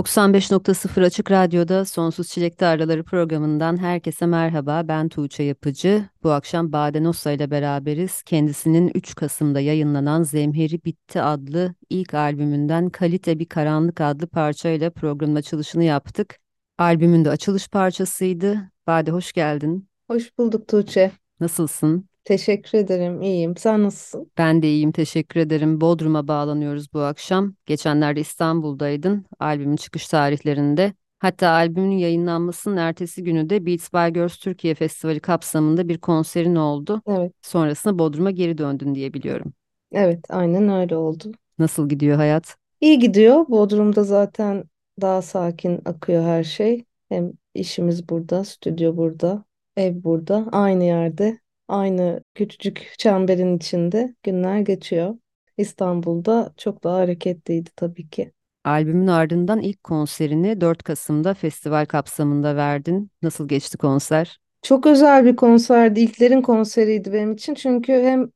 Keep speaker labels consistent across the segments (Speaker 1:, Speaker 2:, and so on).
Speaker 1: 95.0 Açık Radyo'da Sonsuz Çilek Tarlaları programından herkese merhaba. Ben Tuğçe Yapıcı. Bu akşam Badenossa ile beraberiz. Kendisinin 3 Kasım'da yayınlanan Zemheri Bitti adlı ilk albümünden Kalite Bir Karanlık adlı parçayla programın açılışını yaptık. Albümün de açılış parçasıydı. Bade hoş geldin.
Speaker 2: Hoş bulduk Tuğçe.
Speaker 1: Nasılsın?
Speaker 2: Teşekkür ederim, iyiyim. Sen nasılsın?
Speaker 1: Ben de iyiyim, teşekkür ederim. Bodrum'a bağlanıyoruz bu akşam. Geçenlerde İstanbul'daydın, albümün çıkış tarihlerinde. Hatta albümün yayınlanmasının ertesi günü de Beats by Girls Türkiye Festivali kapsamında bir konserin oldu.
Speaker 2: Evet.
Speaker 1: Sonrasında Bodrum'a geri döndün diye biliyorum.
Speaker 2: Evet, aynen öyle oldu.
Speaker 1: Nasıl gidiyor hayat?
Speaker 2: İyi gidiyor. Bodrum'da zaten daha sakin akıyor her şey. Hem işimiz burada, stüdyo burada, ev burada, aynı yerde aynı küçücük çemberin içinde günler geçiyor. İstanbul'da çok daha hareketliydi tabii ki.
Speaker 1: Albümün ardından ilk konserini 4 Kasım'da festival kapsamında verdin. Nasıl geçti konser?
Speaker 2: Çok özel bir konserdi. İlklerin konseriydi benim için. Çünkü hem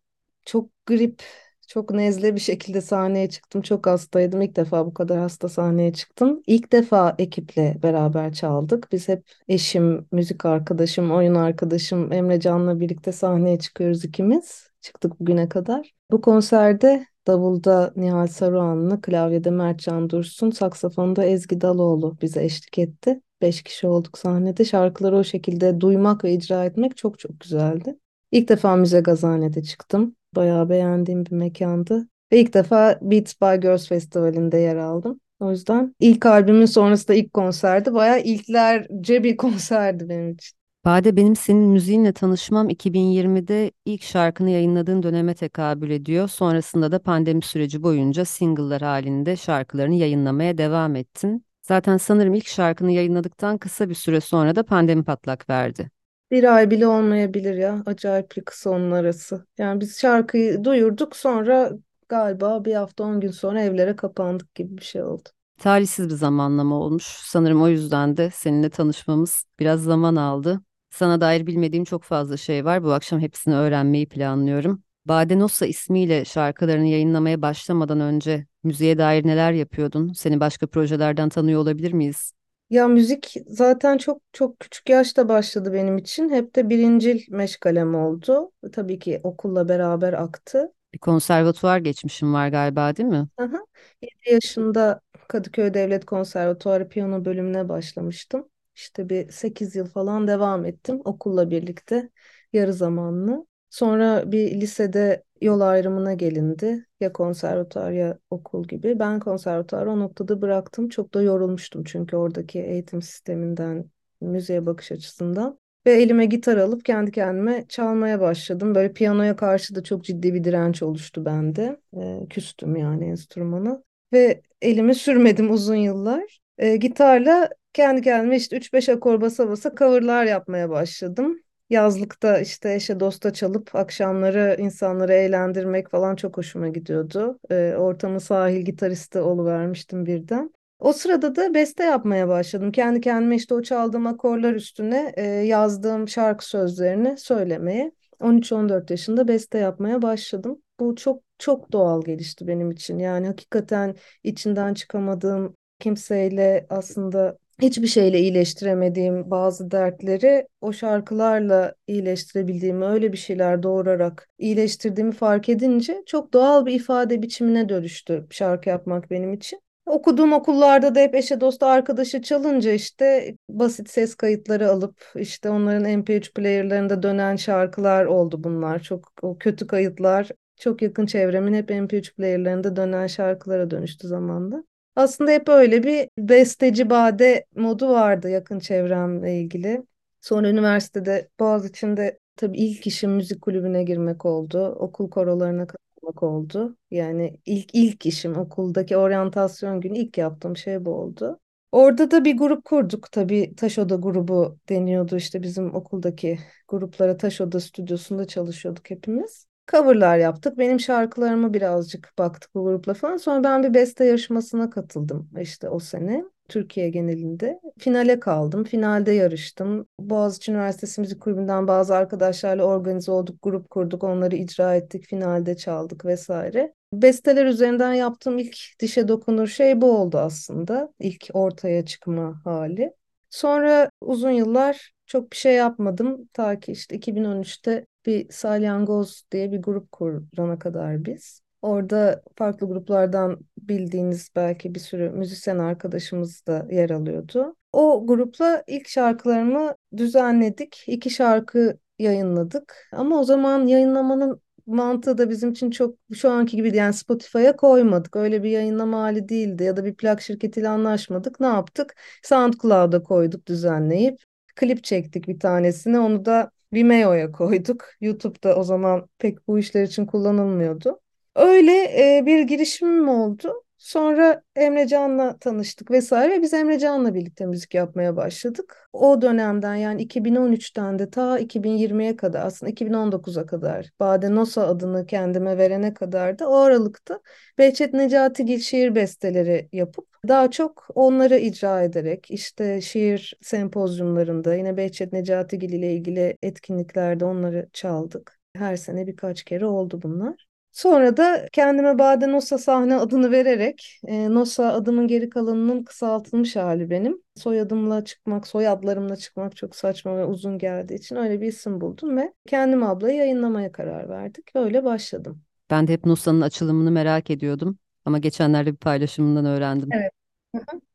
Speaker 2: çok grip çok nezle bir şekilde sahneye çıktım. Çok hastaydım. İlk defa bu kadar hasta sahneye çıktım. İlk defa ekiple beraber çaldık. Biz hep eşim, müzik arkadaşım, oyun arkadaşım Emre Can'la birlikte sahneye çıkıyoruz ikimiz. Çıktık bugüne kadar. Bu konserde davulda Nihal Saruhanlı, klavyede Mertcan Dursun, saksafonda Ezgi Daloğlu bize eşlik etti. Beş kişi olduk sahnede. Şarkıları o şekilde duymak ve icra etmek çok çok güzeldi. İlk defa Müze Gazhane'de çıktım. Bayağı beğendiğim bir mekandı. Ve ilk defa Beats by Girls Festivali'nde yer aldım. O yüzden ilk albümün sonrası da ilk konserdi. Bayağı ilklerce bir konserdi benim için.
Speaker 1: Bade benim senin müziğinle tanışmam 2020'de ilk şarkını yayınladığın döneme tekabül ediyor. Sonrasında da pandemi süreci boyunca single'lar halinde şarkılarını yayınlamaya devam ettin. Zaten sanırım ilk şarkını yayınladıktan kısa bir süre sonra da pandemi patlak verdi.
Speaker 2: Bir ay bile olmayabilir ya. Acayip kısa onun arası. Yani biz şarkıyı duyurduk sonra galiba bir hafta on gün sonra evlere kapandık gibi bir şey oldu.
Speaker 1: Talihsiz bir zamanlama olmuş. Sanırım o yüzden de seninle tanışmamız biraz zaman aldı. Sana dair bilmediğim çok fazla şey var. Bu akşam hepsini öğrenmeyi planlıyorum. Badenossa ismiyle şarkılarını yayınlamaya başlamadan önce müziğe dair neler yapıyordun? Seni başka projelerden tanıyor olabilir miyiz?
Speaker 2: Ya müzik zaten çok çok küçük yaşta başladı benim için. Hep de birincil meşgalem oldu. Tabii ki okulla beraber aktı.
Speaker 1: Bir konservatuvar geçmişim var galiba değil mi?
Speaker 2: Aha. 7 yaşında Kadıköy Devlet Konservatuvarı piyano bölümüne başlamıştım. İşte bir 8 yıl falan devam ettim okulla birlikte yarı zamanlı. Sonra bir lisede yol ayrımına gelindi. Ya konservatuar ya okul gibi. Ben konservatuarı o noktada bıraktım. Çok da yorulmuştum çünkü oradaki eğitim sisteminden, müziğe bakış açısından. Ve elime gitar alıp kendi kendime çalmaya başladım. Böyle piyanoya karşı da çok ciddi bir direnç oluştu bende. E, küstüm yani enstrümana. Ve elimi sürmedim uzun yıllar. E, gitarla kendi kendime işte 3-5 akor basa basa coverlar yapmaya başladım yazlıkta işte eşe dosta çalıp akşamları insanları eğlendirmek falan çok hoşuma gidiyordu. E, ortamın sahil gitaristi oluvermiştim birden. O sırada da beste yapmaya başladım. Kendi kendime işte o çaldığım akorlar üstüne e, yazdığım şarkı sözlerini söylemeye. 13-14 yaşında beste yapmaya başladım. Bu çok çok doğal gelişti benim için. Yani hakikaten içinden çıkamadığım kimseyle aslında hiçbir şeyle iyileştiremediğim bazı dertleri o şarkılarla iyileştirebildiğimi, öyle bir şeyler doğurarak iyileştirdiğimi fark edince çok doğal bir ifade biçimine dönüştü şarkı yapmak benim için. Okuduğum okullarda da hep eşe dosta arkadaşı çalınca işte basit ses kayıtları alıp işte onların MP3 player'larında dönen şarkılar oldu bunlar. Çok o kötü kayıtlar çok yakın çevremin hep MP3 player'larında dönen şarkılara dönüştü zamanla. Aslında hep öyle bir besteci bade modu vardı yakın çevremle ilgili. Sonra üniversitede Boğaziçi'nde tabii ilk işim müzik kulübüne girmek oldu. Okul korolarına katılmak oldu. Yani ilk ilk işim okuldaki oryantasyon günü ilk yaptığım şey bu oldu. Orada da bir grup kurduk. Tabii Taş Oda grubu deniyordu işte bizim okuldaki gruplara Taş Oda stüdyosunda çalışıyorduk hepimiz. Coverlar yaptık. Benim şarkılarımı birazcık baktık bu grupla falan. Sonra ben bir beste yarışmasına katıldım işte o sene. Türkiye genelinde. Finale kaldım. Finalde yarıştım. Boğaziçi Üniversitesi Müzik Kulübü'nden bazı arkadaşlarla organize olduk, grup kurduk, onları icra ettik, finalde çaldık vesaire. Besteler üzerinden yaptığım ilk dişe dokunur şey bu oldu aslında. İlk ortaya çıkma hali. Sonra uzun yıllar çok bir şey yapmadım. Ta ki işte 2013'te bir Salyangoz diye bir grup kurana kadar biz. Orada farklı gruplardan bildiğiniz belki bir sürü müzisyen arkadaşımız da yer alıyordu. O grupla ilk şarkılarımı düzenledik. İki şarkı yayınladık. Ama o zaman yayınlamanın mantığı da bizim için çok şu anki gibi yani Spotify'a koymadık. Öyle bir yayınlama hali değildi ya da bir plak şirketiyle anlaşmadık. Ne yaptık? SoundCloud'a koyduk düzenleyip. Klip çektik bir tanesini. Onu da Vimeo'ya koyduk. YouTube'da o zaman pek bu işler için kullanılmıyordu. Öyle e, bir girişimim oldu. Sonra Emre Can'la tanıştık vesaire. Biz Emre Can'la birlikte müzik yapmaya başladık. O dönemden yani 2013'ten de ta 2020'ye kadar aslında 2019'a kadar Bade Nosa adını kendime verene kadar da o aralıkta Behçet Necatigil şiir besteleri yapıp daha çok onları icra ederek işte şiir sempozyumlarında yine Behçet Necatigil ile ilgili etkinliklerde onları çaldık. Her sene birkaç kere oldu bunlar. Sonra da kendime Bade Nosa sahne adını vererek e, Nosa adımın geri kalanının kısaltılmış hali benim. Soyadımla çıkmak, soyadlarımla çıkmak çok saçma ve uzun geldiği için öyle bir isim buldum ve kendim ablayı yayınlamaya karar verdik. Öyle başladım.
Speaker 1: Ben de hep Nosa'nın açılımını merak ediyordum ama geçenlerde bir paylaşımından öğrendim.
Speaker 2: Evet.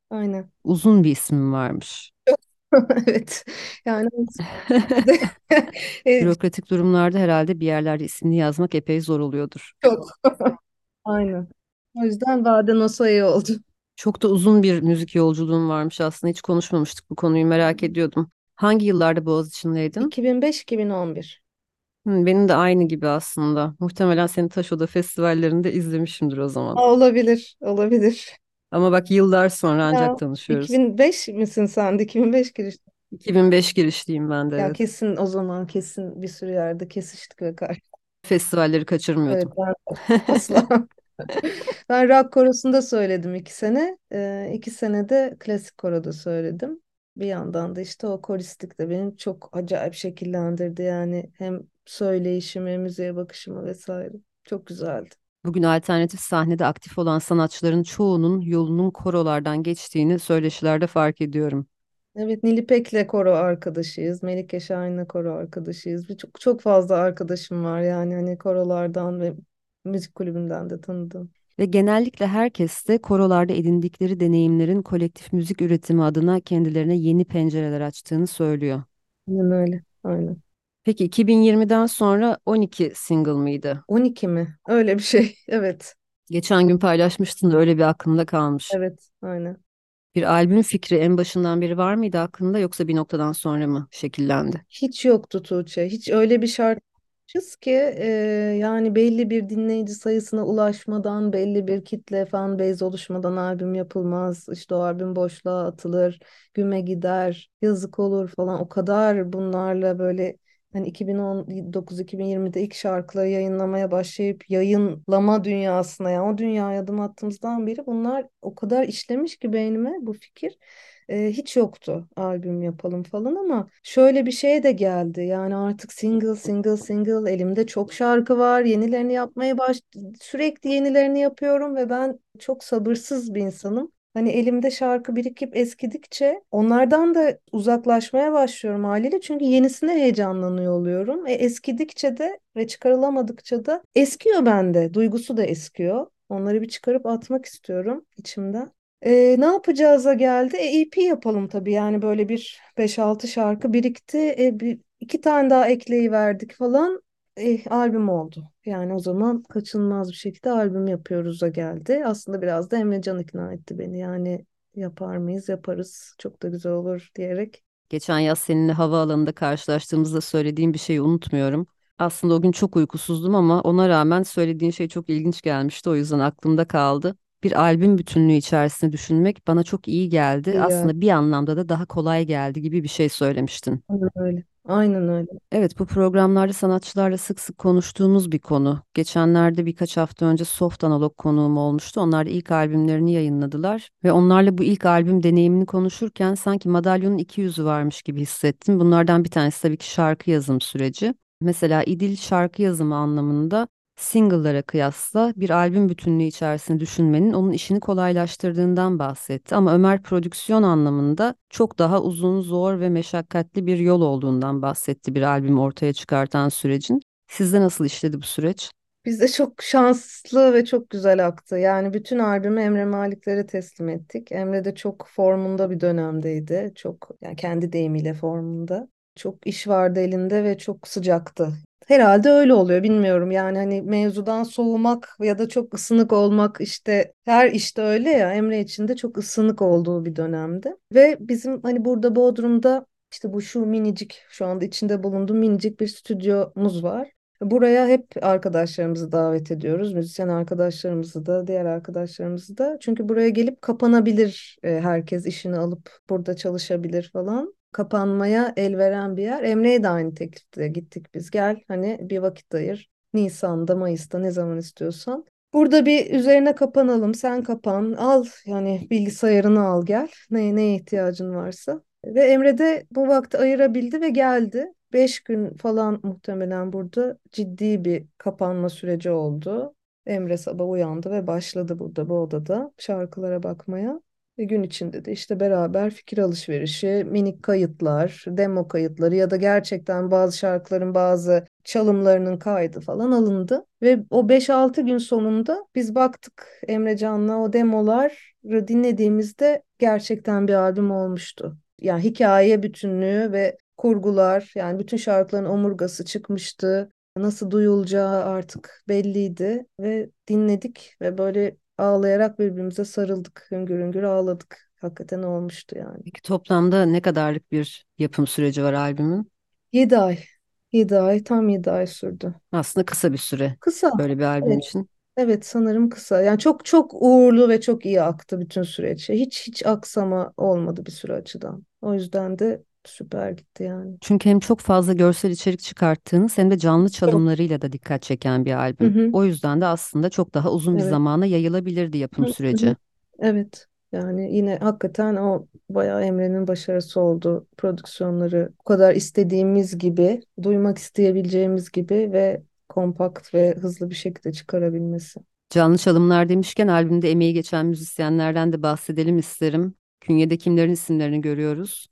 Speaker 2: Aynen.
Speaker 1: Uzun bir ismi varmış.
Speaker 2: Evet. Yani
Speaker 1: Bürokratik durumlarda herhalde bir yerlerde ismini yazmak epey zor oluyordur.
Speaker 2: çok. Aynen. O yüzden Bade Nosa iyi oldu.
Speaker 1: Çok da uzun bir müzik yolculuğun varmış aslında. Hiç konuşmamıştık bu konuyu merak ediyordum. Hangi yıllarda Boğaziçi'ndeydin?
Speaker 2: 2005-2011.
Speaker 1: Hı, benim de aynı gibi aslında. Muhtemelen seni Taşoda festivallerinde izlemişimdir o zaman.
Speaker 2: Aa, olabilir, olabilir.
Speaker 1: Ama bak yıllar sonra
Speaker 2: Ya,
Speaker 1: ancak tanışıyoruz.
Speaker 2: 2005 misin sen de? 2005 giriş.
Speaker 1: 2005 girişliyim ben de
Speaker 2: Ya
Speaker 1: evet.
Speaker 2: kesin o zaman kesin bir sürü yerde kesiştik ve karşı.
Speaker 1: Festivalleri
Speaker 2: Evet
Speaker 1: kaçırmıyordum.
Speaker 2: ben asla. Ben rock korosunda söyledim iki sene. Ee, iki sene de klasik koroda söyledim. Bir yandan da işte o koristlik de beni çok acayip şekillendirdi. Yani hem söyleyişimi, müziğe bakışımı vesaire. Çok güzeldi.
Speaker 1: Bugün alternatif sahnede aktif olan sanatçıların çoğunun yolunun korolardan geçtiğini söyleşilerde fark ediyorum.
Speaker 2: Evet Nilipek'le koro arkadaşıyız. Melike Şahin'le koro arkadaşıyız. Bir çok, çok fazla arkadaşım var yani hani korolardan ve müzik kulübünden de tanıdığım.
Speaker 1: Ve genellikle herkes de korolarda edindikleri deneyimlerin kolektif müzik üretimi adına kendilerine yeni pencereler açtığını söylüyor.
Speaker 2: Aynen öyle. Aynen.
Speaker 1: Peki 2020'den sonra 12 single mıydı?
Speaker 2: 12 mi? Öyle bir şey. Evet.
Speaker 1: Geçen gün paylaşmıştın da öyle bir aklımda kalmış.
Speaker 2: Evet. Aynen.
Speaker 1: Bir albüm fikri en başından beri var mıydı aklında yoksa bir noktadan sonra mı şekillendi?
Speaker 2: Hiç yoktu Tuğçe. Hiç öyle bir şartmışız ki e, yani belli bir dinleyici sayısına ulaşmadan, belli bir kitle fan base oluşmadan albüm yapılmaz. İşte o albüm boşluğa atılır, güme gider, yazık olur falan. O kadar bunlarla böyle hani 2019-2020'de ilk şarkıları yayınlamaya başlayıp yayınlama dünyasına yani o dünyaya adım attığımızdan beri bunlar o kadar işlemiş ki beynime bu fikir. Ee, hiç yoktu albüm yapalım falan ama şöyle bir şey de geldi. Yani artık single single single elimde çok şarkı var. Yenilerini yapmaya baş sürekli yenilerini yapıyorum ve ben çok sabırsız bir insanım. Hani elimde şarkı birikip eskidikçe onlardan da uzaklaşmaya başlıyorum haliyle. Çünkü yenisine heyecanlanıyor oluyorum. E, eskidikçe de ve çıkarılamadıkça da eskiyor bende. Duygusu da eskiyor. Onları bir çıkarıp atmak istiyorum içimden. E, ne yapacağıza geldi. E, EP yapalım tabii. Yani böyle bir beş altı şarkı birikti. E, bir, iki tane daha ekleyiverdik falan. E, albüm oldu. Yani o zaman kaçınılmaz bir şekilde albüm yapıyoruz'a geldi. Aslında biraz da Emrecan ikna etti beni. Yani yapar mıyız? Yaparız. Çok da güzel olur diyerek.
Speaker 1: Geçen yaz seninle havaalanında karşılaştığımızda söylediğim bir şeyi unutmuyorum. Aslında o gün çok uykusuzdum ama ona rağmen söylediğin şey çok ilginç gelmişti. O yüzden aklımda kaldı. Bir albüm bütünlüğü içerisinde düşünmek bana çok iyi geldi.
Speaker 2: İyi.
Speaker 1: Aslında bir anlamda da daha kolay geldi gibi bir şey söylemiştin.
Speaker 2: Aynen öyle. Aynen öyle.
Speaker 1: Evet, bu programlarda sanatçılarla sık sık konuştuğumuz bir konu. Geçenlerde birkaç hafta önce Soft Analog konuğum olmuştu. Onlar da ilk albümlerini yayınladılar ve onlarla bu ilk albüm deneyimini konuşurken sanki madalyonun iki yüzü varmış gibi hissettim. Bunlardan bir tanesi tabii ki şarkı yazım süreci. Mesela İdil şarkı yazımı anlamında single'lara kıyasla bir albüm bütünlüğü içerisinde düşünmenin onun işini kolaylaştırdığından bahsetti. Ama Ömer prodüksiyon anlamında çok daha uzun, zor ve meşakkatli bir yol olduğundan bahsetti bir albüm ortaya çıkartan sürecin. Sizde nasıl işledi bu süreç?
Speaker 2: Bizde çok şanslı ve çok güzel aktı. Yani bütün albümü Emre Maliklere teslim ettik. Emre de çok formunda bir dönemdeydi. Çok yani kendi deyimiyle formunda. Çok iş vardı elinde ve çok sıcaktı. Herhalde öyle oluyor bilmiyorum yani hani mevzudan soğumak ya da çok ısınık olmak işte her işte öyle ya Emre için de çok ısınık olduğu bir dönemde. Ve bizim hani burada Bodrum'da işte bu şu minicik şu anda içinde bulunduğum minicik bir stüdyomuz var. Buraya hep arkadaşlarımızı davet ediyoruz. Müzisyen arkadaşlarımızı da, diğer arkadaşlarımızı da. Çünkü buraya gelip kapanabilir e, herkes işini alıp burada çalışabilir falan kapanmaya el veren bir yer. Emre'ye de aynı teklifte gittik biz. Gel hani bir vakit ayır. Nisan'da, Mayıs'ta ne zaman istiyorsan. Burada bir üzerine kapanalım. Sen kapan. Al yani bilgisayarını al gel. Ne, neye ihtiyacın varsa. Ve Emre de bu vakti ayırabildi ve geldi. Beş gün falan muhtemelen burada ciddi bir kapanma süreci oldu. Emre sabah uyandı ve başladı burada bu odada şarkılara bakmaya. Ve gün içinde de işte beraber fikir alışverişi, minik kayıtlar, demo kayıtları ya da gerçekten bazı şarkıların bazı çalımlarının kaydı falan alındı. Ve o 5-6 gün sonunda biz baktık Emrecan'la o demoları dinlediğimizde gerçekten bir albüm olmuştu. Yani hikaye bütünlüğü ve kurgular yani bütün şarkıların omurgası çıkmıştı. Nasıl duyulacağı artık belliydi ve dinledik ve böyle ağlayarak birbirimize sarıldık. Hüngür hüngür ağladık. Hakikaten olmuştu yani.
Speaker 1: Peki toplamda ne kadarlık bir yapım süreci var albümün?
Speaker 2: 7 ay. 7 ay, tam 7 ay sürdü.
Speaker 1: Aslında kısa bir süre
Speaker 2: Kısa.
Speaker 1: böyle bir albüm
Speaker 2: Evet.
Speaker 1: için.
Speaker 2: Evet sanırım kısa. Yani çok çok uğurlu ve çok iyi aktı bütün süreç. Hiç hiç aksama olmadı bir süre açıdan. O yüzden de süper gitti yani.
Speaker 1: Çünkü hem çok fazla görsel içerik çıkarttığınız hem de canlı çalımlarıyla da dikkat çeken bir
Speaker 2: Hı
Speaker 1: albüm.
Speaker 2: hı.
Speaker 1: O yüzden de aslında çok daha uzun bir
Speaker 2: Evet.
Speaker 1: zamana yayılabilirdi yapım
Speaker 2: Hı hı.
Speaker 1: süreci.
Speaker 2: Evet. Yani yine hakikaten o bayağı Emre'nin başarısı oldu. Prodüksiyonları bu kadar istediğimiz gibi, duymak isteyebileceğimiz gibi ve kompakt ve hızlı bir şekilde çıkarabilmesi.
Speaker 1: Canlı çalımlar demişken albümde emeği geçen müzisyenlerden de bahsedelim isterim. Künyede kimlerin isimlerini görüyoruz?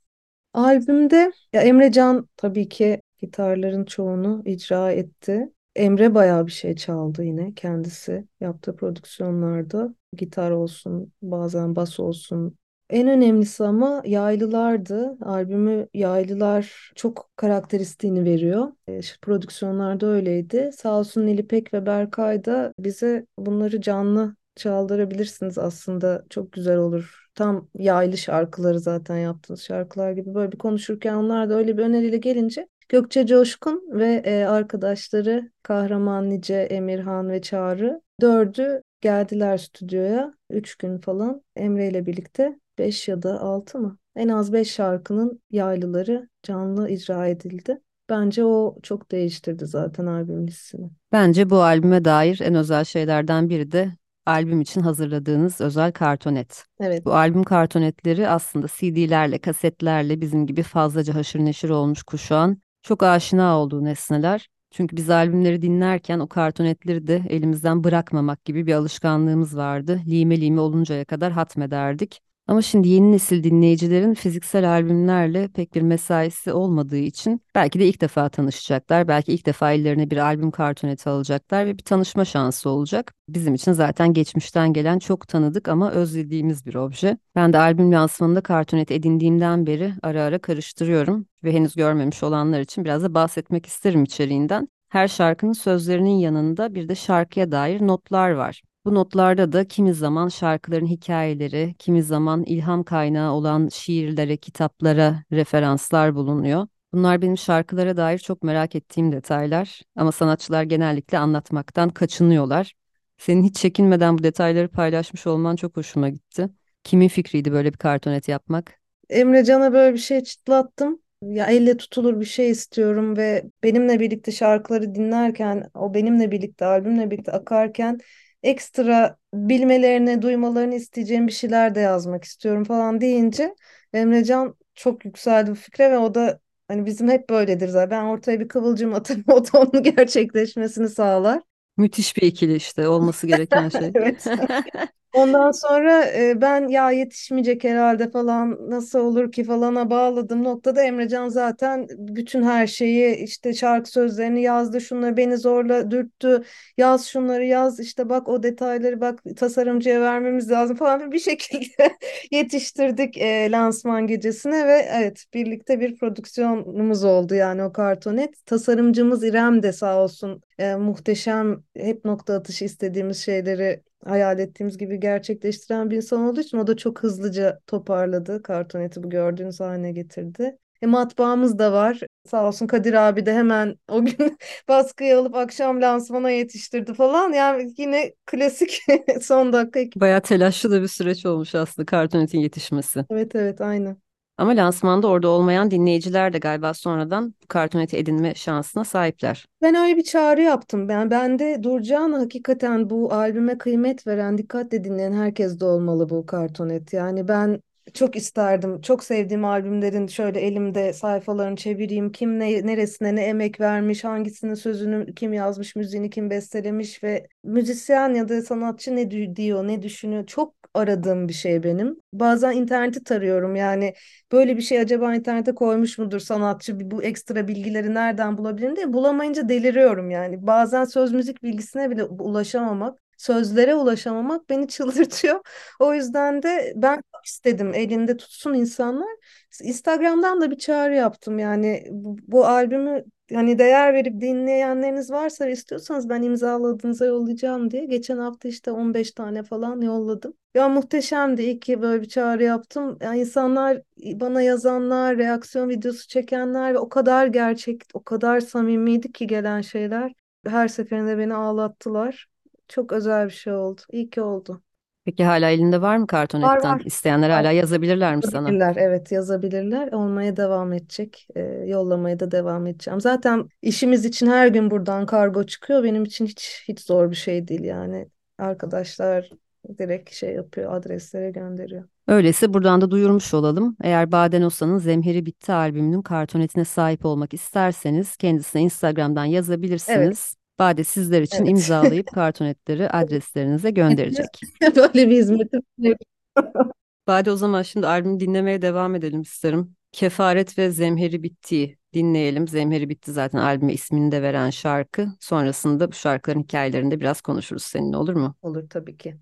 Speaker 2: Albümde ya Emre Can tabii ki gitarların çoğunu icra etti. Emre bayağı bir şey çaldı yine kendisi yaptığı prodüksiyonlarda. Gitar olsun, bazen bas olsun. En önemlisi ama yaylılardı. Albümü yaylılar çok karakteristiğini veriyor. E, prodüksiyonlarda öyleydi. Sağ olsun Nilipek ve Berkay da bize bunları canlı çaldırabilirsiniz aslında çok güzel olur. Tam yaylı şarkıları zaten yaptığınız şarkılar gibi böyle bir konuşurken onlar da öyle bir öneriyle gelince Gökçe Coşkun ve e, arkadaşları Kahraman Nice, Emirhan ve Çağrı dördü geldiler stüdyoya. Üç gün falan Emre ile birlikte beş ya da altı mı? En az beş şarkının yaylıları canlı icra edildi. Bence o çok değiştirdi zaten albümün hissini.
Speaker 1: Bence bu albüme dair en özel şeylerden biri de albüm için hazırladığınız özel kartonet.
Speaker 2: Evet.
Speaker 1: Bu albüm kartonetleri aslında CD'lerle, kasetlerle bizim gibi fazlaca haşır neşir olmuş kuşağın çok aşina olduğu nesneler. Çünkü biz albümleri dinlerken o kartonetleri de elimizden bırakmamak gibi bir alışkanlığımız vardı. Lime lime oluncaya kadar hatmederdik. Ama şimdi yeni nesil dinleyicilerin fiziksel albümlerle pek bir mesaisi olmadığı için belki de ilk defa tanışacaklar. Belki ilk defa ellerine bir albüm kartoneti alacaklar ve bir tanışma şansı olacak. Bizim için zaten geçmişten gelen çok tanıdık ama özlediğimiz bir obje. Ben de albüm lansmanında kartonet edindiğimden beri ara ara karıştırıyorum ve henüz görmemiş olanlar için biraz da bahsetmek isterim içeriğinden. Her şarkının sözlerinin yanında bir de şarkıya dair notlar var. Bu notlarda da kimi zaman şarkıların hikayeleri, kimi zaman ilham kaynağı olan şiirlere, kitaplara referanslar bulunuyor. Bunlar benim şarkılara dair çok merak ettiğim detaylar ama sanatçılar genellikle anlatmaktan kaçınıyorlar. Senin hiç çekinmeden bu detayları paylaşmış olman çok hoşuma gitti. Kimin fikriydi böyle bir kartonet yapmak?
Speaker 2: Emre Can'a böyle bir şey çıtlattım. Ya elle tutulur bir şey istiyorum ve benimle birlikte şarkıları dinlerken, o benimle birlikte, albümle birlikte akarken ekstra bilmelerini, duymalarını isteyeceğim bir şeyler de yazmak istiyorum falan deyince Emrecan çok yükseldi bu fikre ve o da hani bizim hep böyledir zaten. Ben ortaya bir kıvılcım atarım, o da onun gerçekleşmesini sağlar.
Speaker 1: Müthiş bir ikili işte olması gereken şey.
Speaker 2: Evet. Ondan sonra e, ben ya yetişmeyecek herhalde falan nasıl olur ki? falana bağladığım noktada Emrecan zaten bütün her şeyi işte şarkı sözlerini yazdı. Şunları beni zorla dürttü yaz şunları yaz işte bak o detayları bak tasarımcıya vermemiz lazım. falan bir şekilde yetiştirdik e, lansman gecesine ve evet birlikte bir prodüksiyonumuz oldu yani o kartonet tasarımcımız İrem de sağ olsun e, muhteşem hep nokta atışı istediğimiz şeyleri hayal ettiğimiz gibi gerçekleştiren bir insan olduğu için o da çok hızlıca toparladı. Kartoneti bu gördüğünüz haline getirdi. E, matbaamız da var. Sağ olsun Kadir abi de hemen o gün baskıya alıp akşam lansmana yetiştirdi falan. Yani yine klasik son dakika.
Speaker 1: Bayağı telaşlı da bir süreç olmuş aslında kartonetin yetişmesi.
Speaker 2: Evet evet aynı.
Speaker 1: Ama lansmanda orada olmayan dinleyiciler de galiba sonradan bu kartoneti edinme şansına sahipler.
Speaker 2: Ben öyle bir çağrı yaptım. Ben ben de Durcan hakikaten bu albüme kıymet veren, dikkatle dinleyen herkes de olmalı bu kartonet. Yani ben çok isterdim. Çok sevdiğim albümlerin şöyle elimde sayfalarını çevireyim. Kim ne, neresine ne emek vermiş, hangisinin sözünü kim yazmış, müziğini kim bestelemiş ve müzisyen ya da sanatçı ne diyor, ne düşünüyor. Çok aradığım bir şey benim. Bazen interneti tarıyorum yani böyle bir şey acaba internete koymuş mudur sanatçı bu ekstra bilgileri nereden bulabilirim diye bulamayınca deliriyorum yani. Bazen söz müzik bilgisine bile ulaşamamak sözlere ulaşamamak beni çıldırtıyor. O yüzden de ben istedim elinde tutsun insanlar. Instagram'dan da bir çağrı yaptım yani bu, bu albümü hani değer verip dinleyenleriniz varsa ve istiyorsanız ben imzaladığınıza yollayacağım diye. Geçen hafta işte 15 tane falan yolladım. Ya muhteşemdi. İyi ki böyle bir çağrı yaptım. Yani insanlar bana yazanlar, reaksiyon videosu çekenler ve o kadar gerçek, o kadar samimiydi ki gelen şeyler. Her seferinde beni ağlattılar. Çok özel bir şey oldu. İyi ki oldu.
Speaker 1: Peki hala elinde var mı kartonetten?
Speaker 2: Var var.
Speaker 1: İsteyenler hala yazabilirler mi sana?
Speaker 2: Yazabilirler, evet yazabilirler. Olmaya devam edecek. Ee, yollamaya da devam edeceğim. Zaten işimiz için her gün buradan kargo çıkıyor. Benim için hiç hiç zor bir şey değil yani. Arkadaşlar direkt şey yapıyor, adreslere gönderiyor.
Speaker 1: Öyleyse buradan da duyurmuş olalım. Eğer Baden Osa'nın Zemheri Bitti albümünün kartonetine sahip olmak isterseniz kendisine Instagram'dan yazabilirsiniz. Bade sizler için
Speaker 2: Evet.
Speaker 1: imzalayıp kartonetleri adreslerinize gönderecek.
Speaker 2: Böyle bir hizmetim.
Speaker 1: Bade o zaman şimdi albümü dinlemeye devam edelim isterim. Kefaret ve Zemheri Bitti dinleyelim. Zemheri Bitti zaten albüme ismini de veren şarkı. Sonrasında bu şarkıların hikayelerini de biraz konuşuruz seninle olur mu?
Speaker 2: Olur tabii ki.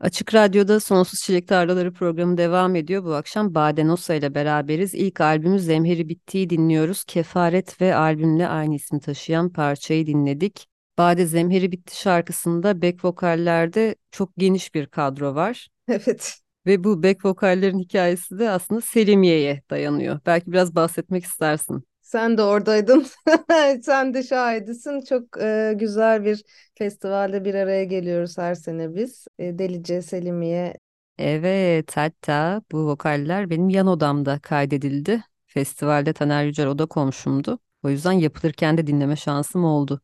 Speaker 1: Açık Radyo'da Sonsuz Çilek Tarlaları programı devam ediyor. Bu akşam Bade Nosa ile beraberiz. İlk albümü Zemheri Bitti'yi dinliyoruz. Kefaret ve albümle aynı ismi taşıyan parçayı dinledik. Bade Zemheri Bitti şarkısında back vokallerde çok geniş bir kadro var.
Speaker 2: Evet.
Speaker 1: Ve bu back vokallerin hikayesi de aslında Selimiye'ye dayanıyor. Belki biraz bahsetmek istersin.
Speaker 2: Sen de oradaydın. Sen de şahidisin. Çok e, güzel bir festivalde bir araya geliyoruz her sene biz. E, Delice, Selimiye.
Speaker 1: Evet, hatta bu vokaller benim yan odamda kaydedildi. Festivalde Taner Yücel oda komşumdu. O yüzden yapılırken de dinleme şansım oldu.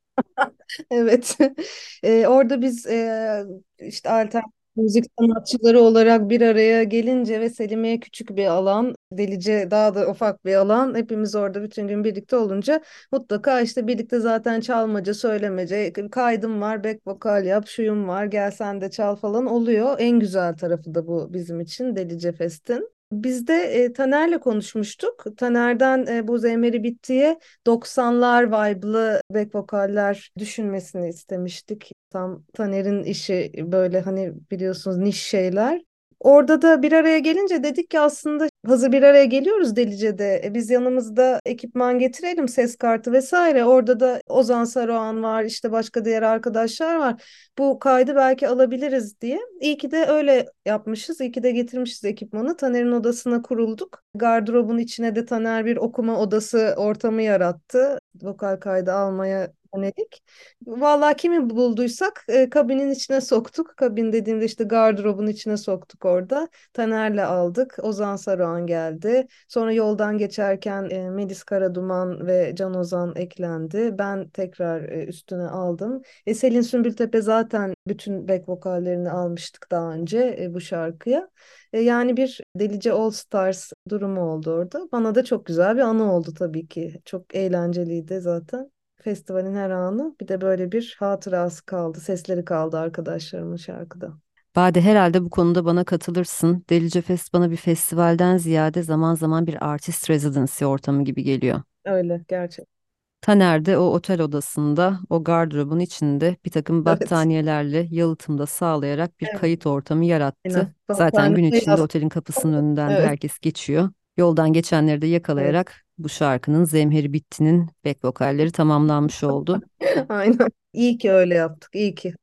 Speaker 2: Evet. E, orada biz e, işte alternatif müzik sanatçıları olarak bir araya gelince ve Selimiye küçük bir alan, Delice daha da ufak bir alan. Hepimiz orada bütün gün birlikte olunca mutlaka işte birlikte zaten çalmaca, söylemece, kaydım var, back vokal yap, şuyum var, gel sen de çal falan oluyor. En güzel tarafı da bu bizim için Delice Fest'in. Biz de e, Taner'le konuşmuştuk. Taner'den e, bu Zemheri Bitti'ye 90'lar vibe'lı back vokaller düşünmesini istemiştik. Tam Taner'in işi böyle hani biliyorsunuz niş şeyler. Orada da bir araya gelince dedik ki aslında hazır bir araya geliyoruz Delice'de. E, biz yanımızda ekipman getirelim, ses kartı vesaire. Orada da Ozan Saruhan var, işte başka diğer arkadaşlar var. Bu kaydı belki alabiliriz diye. İyi ki de öyle yapmışız. İyi ki de getirmişiz ekipmanı. Taner'in odasına kurulduk. Gardırobun içine de Taner bir okuma odası ortamı yarattı. Vokal kaydı almaya yönelik. Vallahi kimi bulduysak e, kabinin içine soktuk. Kabin dediğimde işte gardırobun içine soktuk orada. Taner'le aldık. Ozan Saruhan geldi. Sonra yoldan geçerken e, Melis Karaduman ve Can Ozan eklendi. Ben tekrar e, üstüne aldım. E, Selin Sümbültepe zaten bütün back vokallerini almıştık daha önce e, bu şarkıya. E, yani bir Delice All Stars durumu oldu orada. Bana da çok güzel bir anı oldu tabii ki. Çok eğlenceliydi zaten festivalin her anı. Bir de böyle bir hatırası kaldı, sesleri kaldı arkadaşlarımın şarkıda.
Speaker 1: Bade herhalde bu konuda bana katılırsın. Delice Fest bana bir festivalden ziyade zaman zaman bir artist residency ortamı gibi geliyor.
Speaker 2: Öyle gerçek.
Speaker 1: Taner de o otel odasında, o gardırobun içinde bir takım
Speaker 2: Evet.
Speaker 1: battaniyelerle yalıtımda sağlayarak bir
Speaker 2: Evet.
Speaker 1: kayıt ortamı yarattı.
Speaker 2: Aynen.
Speaker 1: Zaten gün içinde
Speaker 2: yaz-
Speaker 1: otelin kapısının önünden de
Speaker 2: Evet.
Speaker 1: herkes geçiyor. Yoldan geçenleri de yakalayarak bu şarkının Zemheri Bitti'nin back vokalleri tamamlanmış oldu.
Speaker 2: Aynen. İyi ki öyle yaptık. İyi ki.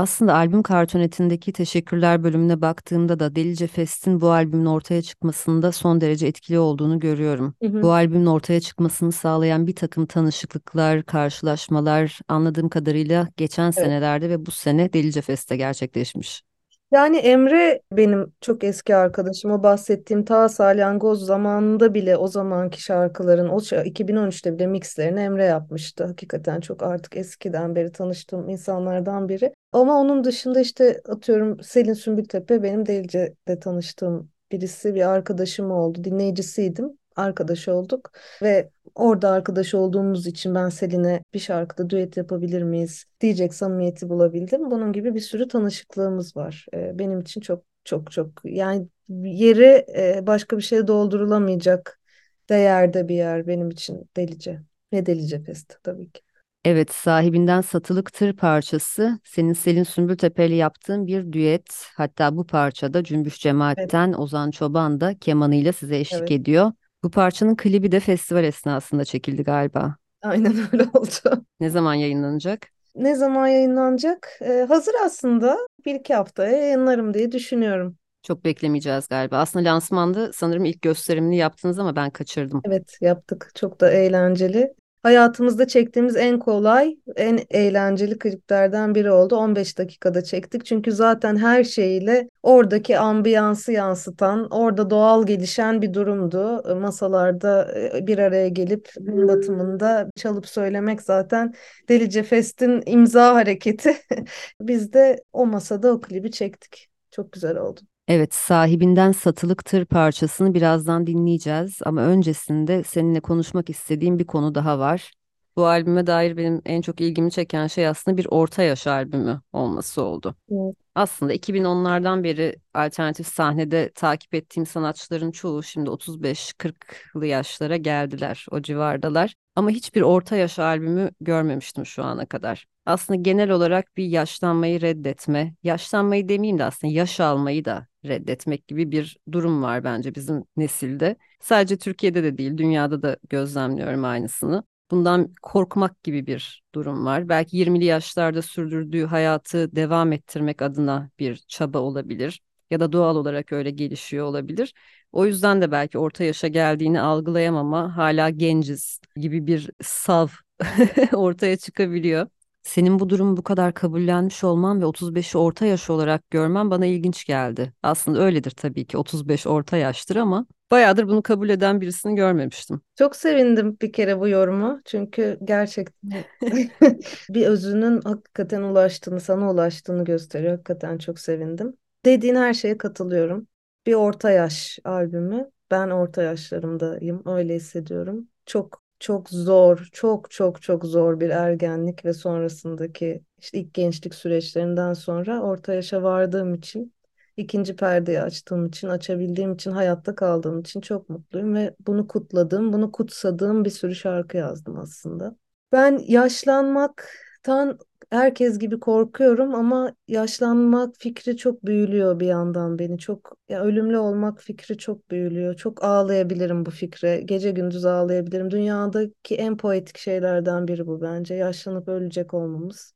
Speaker 1: Aslında albüm kartonetindeki teşekkürler bölümüne baktığımda da Delice Fest'in bu albümün ortaya çıkmasında son derece etkili olduğunu görüyorum.
Speaker 2: Hı hı.
Speaker 1: Bu albümün ortaya çıkmasını sağlayan bir takım tanışıklıklar, karşılaşmalar anladığım kadarıyla geçen senelerde ve bu sene Delice Fest'te gerçekleşmiş.
Speaker 2: Yani Emre benim çok eski arkadaşım. O bahsettiğim ta Salyangoz zamanında bile o zamanki şarkıların o şa- 2013'te bile mixlerini Emre yapmıştı. Hakikaten çok artık eskiden beri tanıştığım insanlardan biri. Ama onun dışında işte atıyorum Selin Sümbültepe benim Delice'de tanıştığım birisi bir arkadaşım oldu. Dinleyicisiydim. Arkadaş olduk ve orada arkadaş olduğumuz için ben Selin'e bir şarkıda düet yapabilir miyiz diyecek samimiyeti bulabildim. Bunun gibi bir sürü tanışıklığımız var. Ee, benim için çok çok çok yani yeri e, başka bir şeye doldurulamayacak değerde bir yer benim için Delice. Ve Delice Fest tabii ki.
Speaker 1: Evet, sahibinden satılık tır parçası senin Selin Sümbültepe ile yaptığın bir düet. Hatta bu parçada Cümbüş Cemaat'ten Ozan Çoban da kemanıyla size eşlik
Speaker 2: Evet.
Speaker 1: ediyor. Bu parçanın klibi de festival esnasında çekildi galiba.
Speaker 2: Aynen öyle oldu.
Speaker 1: Ne zaman yayınlanacak?
Speaker 2: Ne zaman yayınlanacak? Ee, hazır aslında. Bir iki haftaya yayınlarım diye düşünüyorum.
Speaker 1: Çok beklemeyeceğiz galiba. Aslında lansmanda sanırım ilk gösterimini yaptınız ama ben kaçırdım.
Speaker 2: Evet yaptık. Çok da eğlenceli. Hayatımızda çektiğimiz en kolay, en eğlenceli kliplerden biri oldu. 15 dakikada çektik. Çünkü zaten her şeyiyle oradaki ambiyansı yansıtan, orada doğal gelişen bir durumdu. Masalarda e, bir araya gelip gün batımında çalıp söylemek zaten Delice Fest'in imza hareketi. Biz de o masada o klibi çektik. Çok güzel oldu.
Speaker 1: Evet, sahibinden satılık tır parçasını birazdan dinleyeceğiz ama öncesinde seninle konuşmak istediğim bir konu daha var. Bu albüme dair benim en çok ilgimi çeken şey aslında bir orta yaş albümü olması oldu.
Speaker 2: Evet.
Speaker 1: Aslında 2010'lardan beri alternatif sahnede takip ettiğim sanatçıların çoğu şimdi 35-40'lı yaşlara geldiler, o civardalar. Ama hiçbir orta yaş albümü görmemiştim şu ana kadar. Aslında genel olarak bir yaşlanmayı reddetme, yaşlanmayı demeyeyim de aslında yaş almayı da reddetmek gibi bir durum var bence bizim nesilde. Sadece Türkiye'de de değil, dünyada da gözlemliyorum aynısını. Bundan korkmak gibi bir durum var. Belki 20'li yaşlarda sürdürdüğü hayatı devam ettirmek adına bir çaba olabilir ya da doğal olarak öyle gelişiyor olabilir. O yüzden de belki orta yaşa geldiğini algılayamama, hala genciz gibi bir sav ortaya çıkabiliyor. Senin bu durumu bu kadar kabullenmiş olman ve 35'i orta yaş olarak görmen bana ilginç geldi. Aslında öyledir tabii ki 35 orta yaştır ama bayağıdır bunu kabul eden birisini görmemiştim.
Speaker 2: Çok sevindim bir kere bu yorumu. Çünkü gerçekten bir özünün hakikaten ulaştığını, sana ulaştığını gösteriyor. Hakikaten çok sevindim. Dediğin her şeye katılıyorum. Bir orta yaş albümü. Ben orta yaşlarımdayım. Öyle hissediyorum. Çok çok zor, çok çok çok zor bir ergenlik ve sonrasındaki işte ilk gençlik süreçlerinden sonra orta yaşa vardığım için ikinci perdeyi açtığım için, açabildiğim için, hayatta kaldığım için çok mutluyum ve bunu kutladığım, bunu kutsadığım bir sürü şarkı yazdım aslında. Ben yaşlanmaktan herkes gibi korkuyorum ama yaşlanmak fikri çok büyülüyor bir yandan beni. Çok ya ölümlü olmak fikri çok büyülüyor. Çok ağlayabilirim bu fikre. Gece gündüz ağlayabilirim. Dünyadaki en poetik şeylerden biri bu bence. Yaşlanıp ölecek olmamız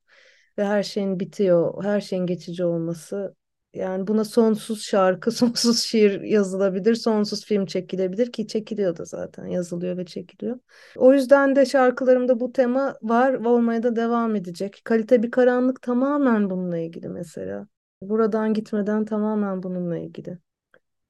Speaker 2: ve her şeyin bitiyor, her şeyin geçici olması. Yani buna sonsuz şarkı, sonsuz şiir yazılabilir, sonsuz film çekilebilir ki çekiliyor da zaten yazılıyor ve çekiliyor. O yüzden de şarkılarımda bu tema var ve olmaya da devam edecek. Kalite bir karanlık tamamen bununla ilgili mesela. Buradan gitmeden tamamen bununla ilgili.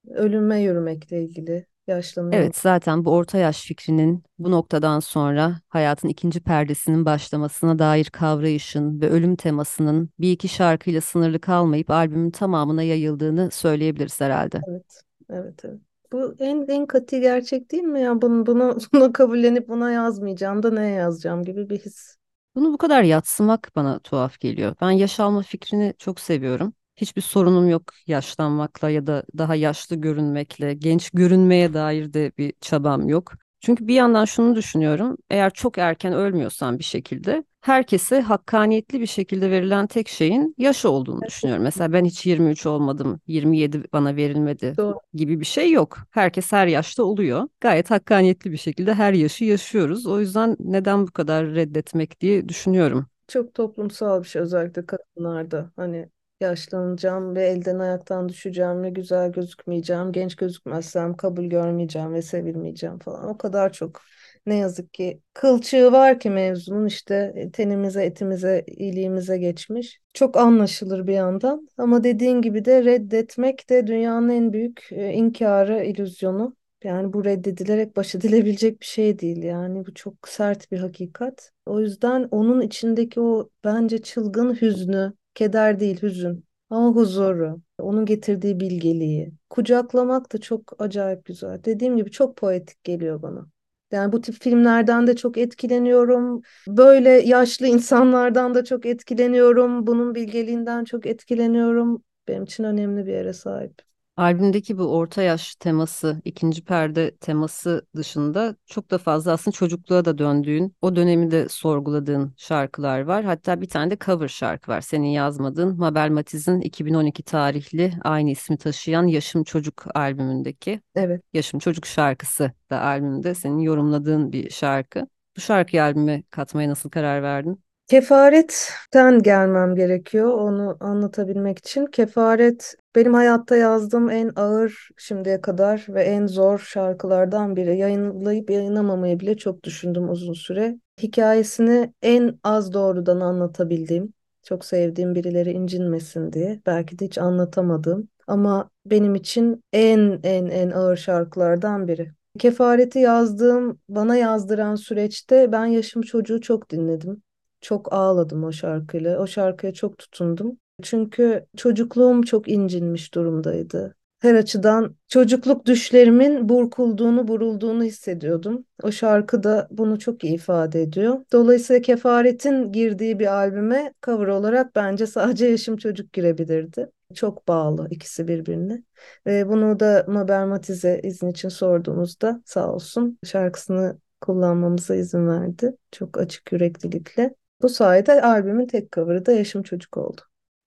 Speaker 2: Ölüme yürümekle ilgili. Yaşlanıyorum.
Speaker 1: Evet, zaten bu orta yaş fikrinin bu noktadan sonra hayatın ikinci perdesinin başlamasına dair kavrayışın ve ölüm temasının bir iki şarkıyla sınırlı kalmayıp albümün tamamına yayıldığını söyleyebiliriz herhalde.
Speaker 2: Evet, evet, evet. Bu en en katı gerçek değil mi ya? Bunu, bunu, bunu kabullenip buna yazmayacağım da neye yazacağım gibi bir his.
Speaker 1: Bunu bu kadar yadsımak bana tuhaf geliyor. Ben yaş alma fikrini çok seviyorum. Hiçbir sorunum yok yaşlanmakla ya da daha yaşlı görünmekle, genç görünmeye dair de bir çabam yok. Çünkü bir yandan şunu düşünüyorum, eğer çok erken ölmüyorsan bir şekilde herkese hakkaniyetli bir şekilde verilen tek şeyin yaş olduğunu düşünüyorum. Mesela ben hiç 23 olmadım, 27 bana verilmedi
Speaker 2: Doğru.
Speaker 1: gibi bir şey yok. Herkes her yaşta oluyor. Gayet hakkaniyetli bir şekilde her yaşı yaşıyoruz. O yüzden neden bu kadar reddetmek diye düşünüyorum.
Speaker 2: Çok toplumsal bir şey özellikle kadınlarda. Hani yaşlanacağım ve elden ayaktan düşeceğim ve güzel gözükmeyeceğim. Genç gözükmezsem kabul görmeyeceğim ve sevilmeyeceğim falan. O kadar çok ne yazık ki kılçığı var ki mevzunun işte tenimize, etimize, iliğimize geçmiş. Çok anlaşılır bir yandan ama dediğin gibi de reddetmek de dünyanın en büyük e, inkarı, illüzyonu. Yani bu reddedilerek baş edilebilecek bir şey değil yani bu çok sert bir hakikat. O yüzden onun içindeki o bence çılgın hüznü, keder değil hüzün ama huzuru, onun getirdiği bilgeliği kucaklamak da çok acayip güzel. Dediğim gibi çok poetik geliyor bana. Yani bu tip filmlerden de çok etkileniyorum. Böyle yaşlı insanlardan da çok etkileniyorum. Bunun bilgeliğinden çok etkileniyorum. Benim için önemli bir yere sahip.
Speaker 1: Albümdeki bu orta yaş teması, ikinci perde teması dışında çok da fazla aslında çocukluğa da döndüğün, o dönemi de sorguladığın şarkılar var. Hatta bir tane de cover şarkı var. Senin yazmadığın Mabel Matiz'in 2012 tarihli aynı ismi taşıyan Yaşım Çocuk albümündeki.
Speaker 2: Evet.
Speaker 1: Yaşım Çocuk şarkısı da albümde senin yorumladığın bir şarkı. Bu şarkıyı albüme katmaya nasıl karar verdin?
Speaker 2: Kefaretten gelmem gerekiyor onu anlatabilmek için. Kefaret benim hayatta yazdığım en ağır şimdiye kadar ve en zor şarkılardan biri. Yayınlayıp yayınlamamayı bile çok düşündüm uzun süre. Hikayesini en az doğrudan anlatabildiğim, çok sevdiğim birileri incinmesin diye. Belki de hiç anlatamadım. Ama benim için en en en ağır şarkılardan biri. Kefareti yazdığım, bana yazdıran süreçte ben yaşım çocuğu çok dinledim. Çok ağladım o şarkıyla. O şarkıya çok tutundum. Çünkü çocukluğum çok incinmiş durumdaydı. Her açıdan çocukluk düşlerimin burkulduğunu, burulduğunu hissediyordum. O şarkı da bunu çok iyi ifade ediyor. Dolayısıyla Kefaret'in girdiği bir albüme cover olarak bence sadece Yaşım Çocuk girebilirdi. Çok bağlı ikisi birbirine. Ve bunu da Mabel Matiz'e izin için sorduğumuzda sağ olsun şarkısını kullanmamıza izin verdi. Çok açık yüreklilikle. Bu sayede albümün tek cover'ı da Yaşım Çocuk oldu.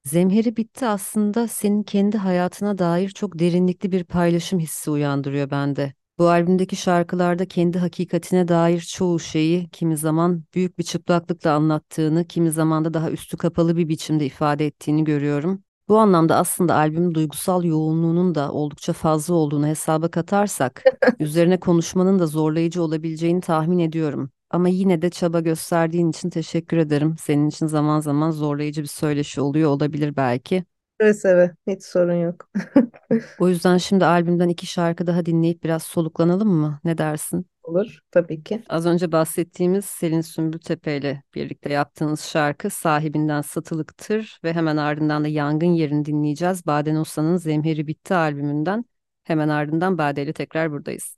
Speaker 1: Zemheri bitti aslında senin kendi hayatına dair çok derinlikli bir paylaşım hissi uyandırıyor bende. Bu albümdeki şarkılarda kendi hakikatine dair çoğu şeyi kimi zaman büyük bir çıplaklıkla anlattığını, kimi zaman da daha üstü kapalı bir biçimde ifade ettiğini görüyorum. Bu anlamda aslında albümün duygusal yoğunluğunun da oldukça fazla olduğunu hesaba katarsak, üzerine konuşmanın da zorlayıcı olabileceğini tahmin ediyorum. Ama yine de çaba gösterdiğin için teşekkür ederim. Senin için zaman zaman zorlayıcı bir söyleşi oluyor olabilir belki.
Speaker 2: Seve seve, hiç sorun yok.
Speaker 1: O yüzden şimdi albümden iki şarkı daha dinleyip biraz soluklanalım mı? Ne dersin?
Speaker 2: Olur, tabii ki.
Speaker 1: Az önce bahsettiğimiz Selin Sümbültepe ile birlikte yaptığınız şarkı sahibinden Satılıktır ve hemen ardından da Yangın Yerini dinleyeceğiz. Bade Nussa'nın Zemheri Bitti albümünden. Hemen ardından Bade ile tekrar buradayız.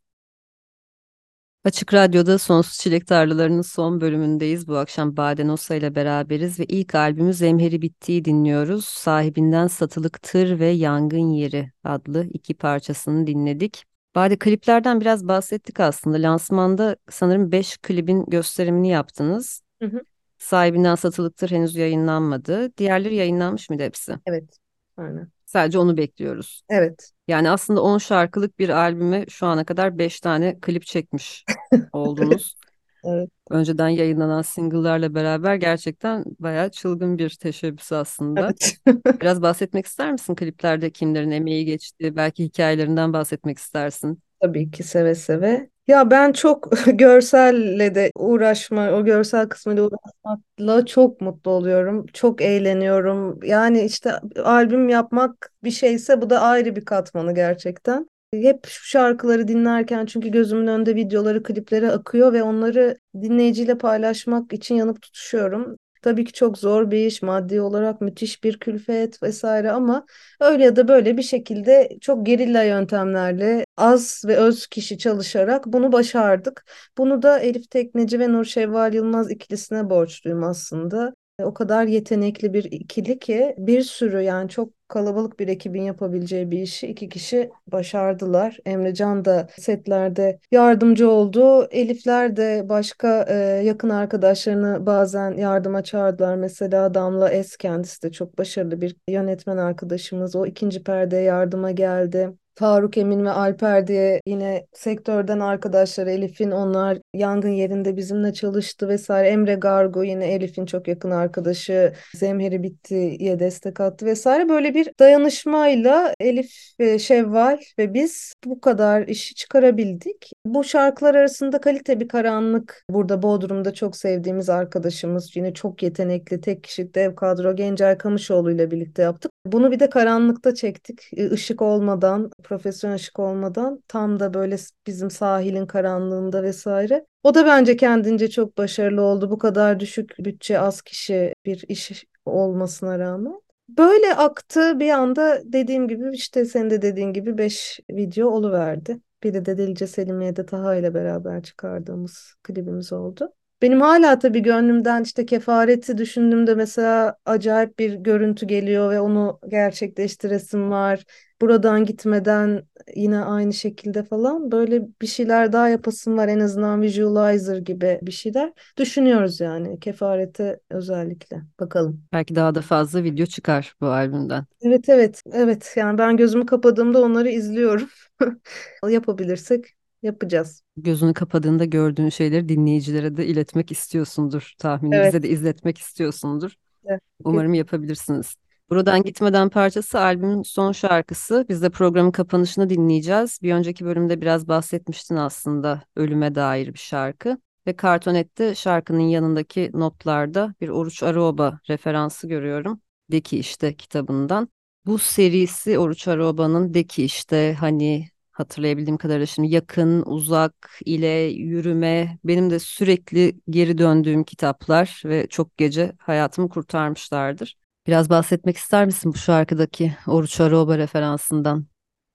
Speaker 1: Açık Radyo'da Sonsuz Çilek Tarlaları'nın son bölümündeyiz. Bu akşam Bade Nosa ile beraberiz ve ilk albümü Zemheri Bittiği dinliyoruz. Sahibinden Satılık Tır ve Yangın Yeri adlı iki parçasını dinledik. Bade kliplerden biraz bahsettik aslında. Lansmanda sanırım 5 klibin gösterimini yaptınız.
Speaker 2: Hı hı.
Speaker 1: Sahibinden Satılıktır henüz yayınlanmadı. Diğerleri yayınlanmış mıydı hepsi?
Speaker 2: Evet. Aynen.
Speaker 1: Sadece onu bekliyoruz.
Speaker 2: Evet.
Speaker 1: Yani aslında 10 şarkılık bir albüme şu ana kadar 5 tane klip çekmiş oldunuz.
Speaker 2: Evet.
Speaker 1: Önceden yayınlanan single'larla beraber gerçekten bayağı çılgın bir teşebbüs aslında.
Speaker 2: Evet.
Speaker 1: Biraz bahsetmek ister misin kliplerde kimlerin emeği geçti? Belki hikayelerinden bahsetmek istersin.
Speaker 2: Tabii ki seve seve. Ya ben çok görselle de uğraşma, o görsel kısmıyla uğraşmakla çok mutlu oluyorum. Çok eğleniyorum. Yani işte albüm yapmak bir şeyse bu da ayrı bir katmanı gerçekten. Hep şu şarkıları dinlerken çünkü gözümün önünde videoları, klipleri akıyor ve onları dinleyiciyle paylaşmak için yanıp tutuşuyorum. Tabii ki çok zor bir iş, maddi olarak müthiş bir külfet vesaire ama öyle ya da böyle bir şekilde çok gerilla yöntemlerle az ve öz kişi çalışarak bunu başardık. Bunu da Elif Tekneci ve Nur Şevval Yılmaz ikilisine borçluyum aslında. O kadar yetenekli bir ikili ki bir sürü yani çok kalabalık bir ekibin yapabileceği bir işi iki kişi başardılar. Emrecan da setlerde yardımcı oldu. Elifler de başka e, yakın arkadaşlarını bazen yardıma çağırdılar. Mesela Damla Es kendisi de çok başarılı bir yönetmen arkadaşımız. O ikinci perdeye yardıma geldi. Faruk Emin ve Alper diye yine sektörden arkadaşlar Elif'in onlar yangın yerinde bizimle çalıştı vesaire. Emre Gargo yine Elif'in çok yakın arkadaşı Zemheri Bitti'ye destek attı vesaire. Böyle bir dayanışmayla Elif ve Şevval ve biz bu kadar işi çıkarabildik. Bu şarkılar arasında kalite bir karanlık. Burada Bodrum'da çok sevdiğimiz arkadaşımız yine çok yetenekli tek kişilik dev kadro Gencay Kamışoğlu ile birlikte yaptık. Bunu bir de karanlıkta çektik. Işık olmadan, profesyonel ışık olmadan tam da böyle bizim sahilin karanlığında vesaire. O da bence kendince çok başarılı oldu. Bu kadar düşük bütçe, az kişi bir iş olmasına rağmen. Böyle aktı bir anda dediğim gibi işte senin de dediğin gibi 5 video oluverdi. Biri de Delice Selimiye'de Taha ile beraber çıkardığımız klibimiz oldu. Benim hala tabii gönlümden işte kefareti düşündüğümde mesela acayip bir görüntü geliyor ve onu gerçekleştiresim var. Buradan gitmeden yine aynı şekilde falan böyle bir şeyler daha yapasım var en azından visualizer gibi bir şeyler. Düşünüyoruz yani kefarete özellikle. Bakalım.
Speaker 1: Belki daha da fazla video çıkar bu albümden.
Speaker 2: Evet evet evet yani ben gözümü kapadığımda onları izliyorum. Yapabilirsek yapacağız.
Speaker 1: Gözünü kapadığında gördüğün şeyleri dinleyicilere de iletmek istiyorsundur tahmini.
Speaker 2: Evet.
Speaker 1: Bize de izletmek istiyorsundur.
Speaker 2: Evet.
Speaker 1: Umarım yapabilirsiniz. Buradan gitmeden parçası albümün son şarkısı. Biz de programın kapanışını dinleyeceğiz. Bir önceki bölümde biraz bahsetmiştin aslında ölüme dair bir şarkı. Ve Kartonet'te şarkının yanındaki notlarda bir Oruç Aruoba referansı görüyorum. De ki işte kitabından. Bu serisi Oruç Aroba'nın de ki işte hani hatırlayabildiğim kadarıyla şimdi yakın, uzak, ile, yürüme benim de sürekli geri döndüğüm kitaplar ve çok gece hayatımı kurtarmışlardır. Biraz bahsetmek ister misin bu şarkıdaki Oruç Aruoba referansından?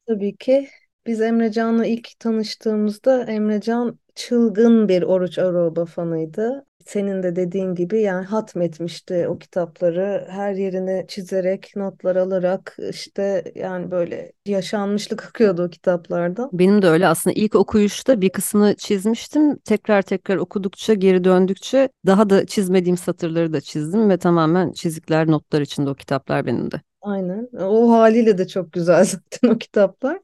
Speaker 2: Tabii ki. Biz Emrecan'la ilk tanıştığımızda Emrecan çılgın bir Oruç Aruoba fanıydı. Senin de dediğin gibi yani hatmetmişti o kitapları her yerine çizerek, notlar alarak işte yani böyle yaşanmışlık akıyordu o kitaplardan.
Speaker 1: Benim de öyle aslında ilk okuyuşta bir kısmını çizmiştim. Tekrar tekrar okudukça, geri döndükçe daha da çizmediğim satırları da çizdim ve tamamen çizikler, notlar içinde o kitaplar benim de.
Speaker 2: Aynen. O haliyle de çok güzel zaten o kitaplar.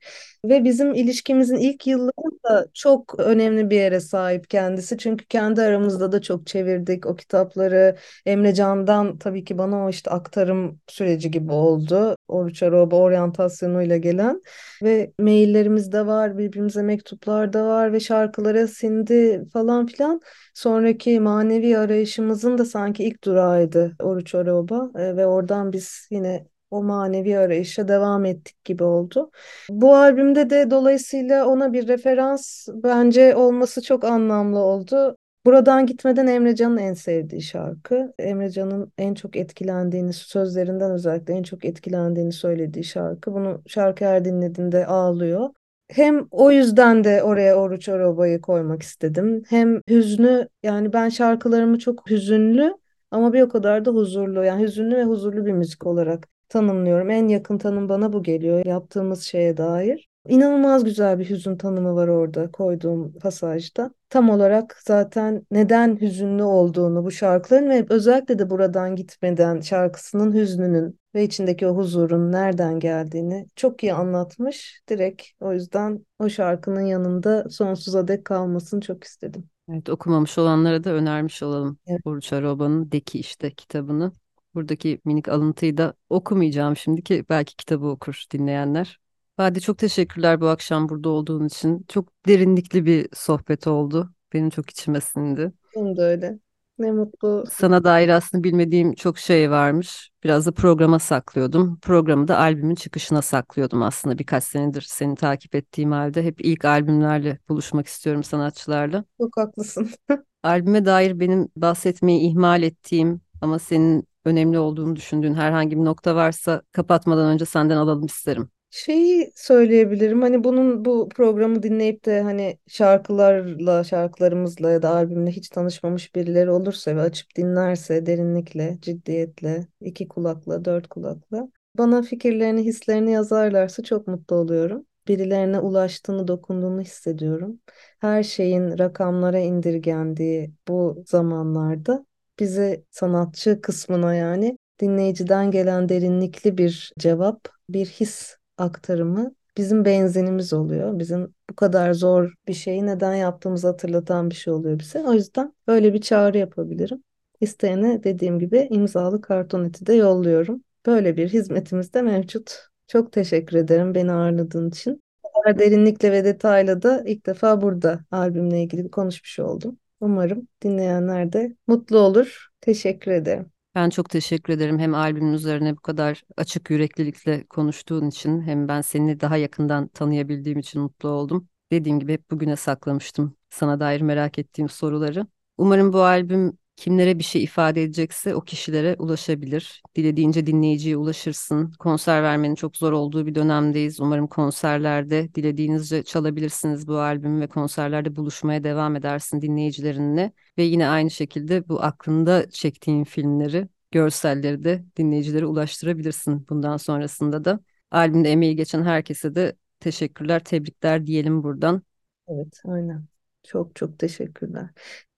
Speaker 2: Ve bizim ilişkimizin ilk yıllarında çok önemli bir yere sahip kendisi. Çünkü kendi aramızda da çok çevirdik o kitapları. Emre Can'dan tabii ki bana o işte aktarım süreci gibi oldu. Oruç Aroba oryantasyonuyla gelen. Ve maillerimiz de var, birbirimize mektuplar da var ve şarkılara sindi falan filan. Sonraki manevi arayışımızın da sanki ilk durağıydı Oruç Aroba. E, ve oradan biz yine o manevi arayışa devam ettik gibi oldu. Bu albümde de dolayısıyla ona bir referans bence olması çok anlamlı oldu. Buradan gitmeden Emrecan'ın en sevdiği şarkı. Emrecan'ın en çok etkilendiğini, sözlerinden özellikle en çok etkilendiğini söylediği şarkı. Bunu şarkı her dinlediğinde ağlıyor. Hem o yüzden de oraya Oruç Aroba'yı koymak istedim. Hem hüznü, yani ben şarkılarımı çok hüzünlü ama bir o kadar da huzurlu. Yani hüzünlü ve huzurlu bir müzik olarak tanımlıyorum. En yakın tanım bana bu geliyor yaptığımız şeye dair. İnanılmaz güzel bir hüzün tanımı var orada koyduğum pasajda. Tam olarak zaten neden hüzünlü olduğunu bu şarkıların ve özellikle de buradan gitmeden şarkısının hüznünün ve içindeki o huzurun nereden geldiğini çok iyi anlatmış. Direkt o yüzden o şarkının yanında sonsuza dek kalmasını çok istedim.
Speaker 1: Evet, okumamış olanlara da önermiş olalım.
Speaker 2: Evet.
Speaker 1: Burç Aroba'nın Deki işte kitabını. Buradaki minik alıntıyı da okumayacağım şimdi ki belki kitabı okur dinleyenler. Bade çok teşekkürler bu akşam burada olduğun için. Çok derinlikli bir sohbet oldu. Benim çok içime sindi.
Speaker 2: Benim de öyle. Ne mutlu.
Speaker 1: Sana dair aslında bilmediğim çok şey varmış. Biraz da programa saklıyordum. Programı da albümün çıkışına saklıyordum aslında. Birkaç senedir seni takip ettiğim halde hep ilk albümlerle buluşmak istiyorum sanatçılarla.
Speaker 2: Çok haklısın.
Speaker 1: Albüme dair benim bahsetmeyi ihmal ettiğim ama senin önemli olduğunu düşündüğün herhangi bir nokta varsa kapatmadan önce senden alalım isterim.
Speaker 2: Şeyi söyleyebilirim hani bunun bu programı dinleyip de hani şarkılarla şarkılarımızla ya da albümle hiç tanışmamış birileri olursa ve açıp dinlerse derinlikle, ciddiyetle, iki kulakla, dört kulakla bana fikirlerini, hislerini yazarlarsa çok mutlu oluyorum. Birilerine ulaştığını, dokunduğunu hissediyorum. Her şeyin rakamlara indirgendiği bu zamanlarda bize sanatçı kısmına yani dinleyiciden gelen derinlikli bir cevap, bir his aktarımı bizim benzinimiz oluyor. Bizim bu kadar zor bir şeyi neden yaptığımızı hatırlatan bir şey oluyor bize. O yüzden böyle bir çağrı yapabilirim. İsteyene dediğim gibi imzalı kartoneti de yolluyorum. Böyle bir hizmetimiz de mevcut. Çok teşekkür ederim beni ağırladığın için. Bu kadar derinlikle ve detayla da ilk defa burada albümle ilgili konuşmuş oldum. Umarım dinleyenler de mutlu olur. Teşekkür ederim.
Speaker 1: Ben çok teşekkür ederim hem albümün üzerine bu kadar açık yüreklilikle konuştuğun için hem ben seni daha yakından tanıyabildiğim için mutlu oldum. Dediğim gibi hep bugüne saklamıştım sana dair merak ettiğim soruları. Umarım bu albüm kimlere bir şey ifade edecekse o kişilere ulaşabilir. Dilediğince dinleyiciye ulaşırsın. Konser vermenin çok zor olduğu bir dönemdeyiz. Umarım konserlerde dilediğinizce çalabilirsiniz bu albümü ve konserlerde buluşmaya devam edersin dinleyicilerinle. Ve yine aynı şekilde bu aklında çektiğin filmleri, görselleri de dinleyicilere ulaştırabilirsin bundan sonrasında da. Albümde emeği geçen herkese de teşekkürler, tebrikler diyelim buradan.
Speaker 2: Evet, aynen. Çok çok teşekkürler.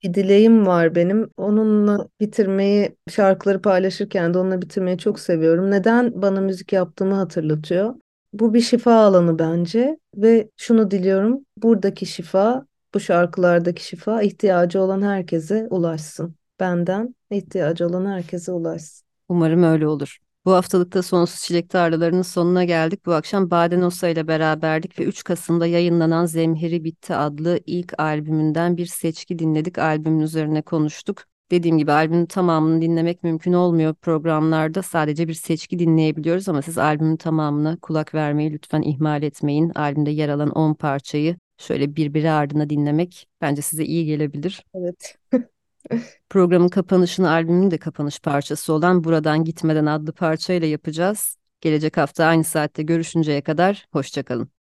Speaker 2: Bir dileğim var benim. Onunla bitirmeyi, şarkıları paylaşırken de onunla bitirmeyi çok seviyorum. Neden bana müzik yaptığımı hatırlatıyor. Bu bir şifa alanı bence ve şunu diliyorum. Buradaki şifa, bu şarkılardaki şifa ihtiyacı olan herkese ulaşsın. Benden ihtiyacı olan herkese ulaşsın.
Speaker 1: Umarım öyle olur. Bu haftalıkta Sonsuz Çilek Tarlalarının sonuna geldik. Bu akşam Badenosa ile beraberdik ve 3 Kasım'da yayınlanan Zemheri Bitti adlı ilk albümünden bir seçki dinledik. Albümün üzerine konuştuk. Dediğim gibi albümün tamamını dinlemek mümkün olmuyor programlarda. Sadece bir seçki dinleyebiliyoruz ama siz albümün tamamına kulak vermeyi lütfen ihmal etmeyin. Albümde yer alan 10 parçayı şöyle birbiri ardına dinlemek bence size iyi gelebilir.
Speaker 2: Evet.
Speaker 1: Programın kapanışını albümün de kapanış parçası olan Buradan Gitmeden adlı parçayla yapacağız. Gelecek hafta aynı saatte görüşünceye kadar hoşçakalın.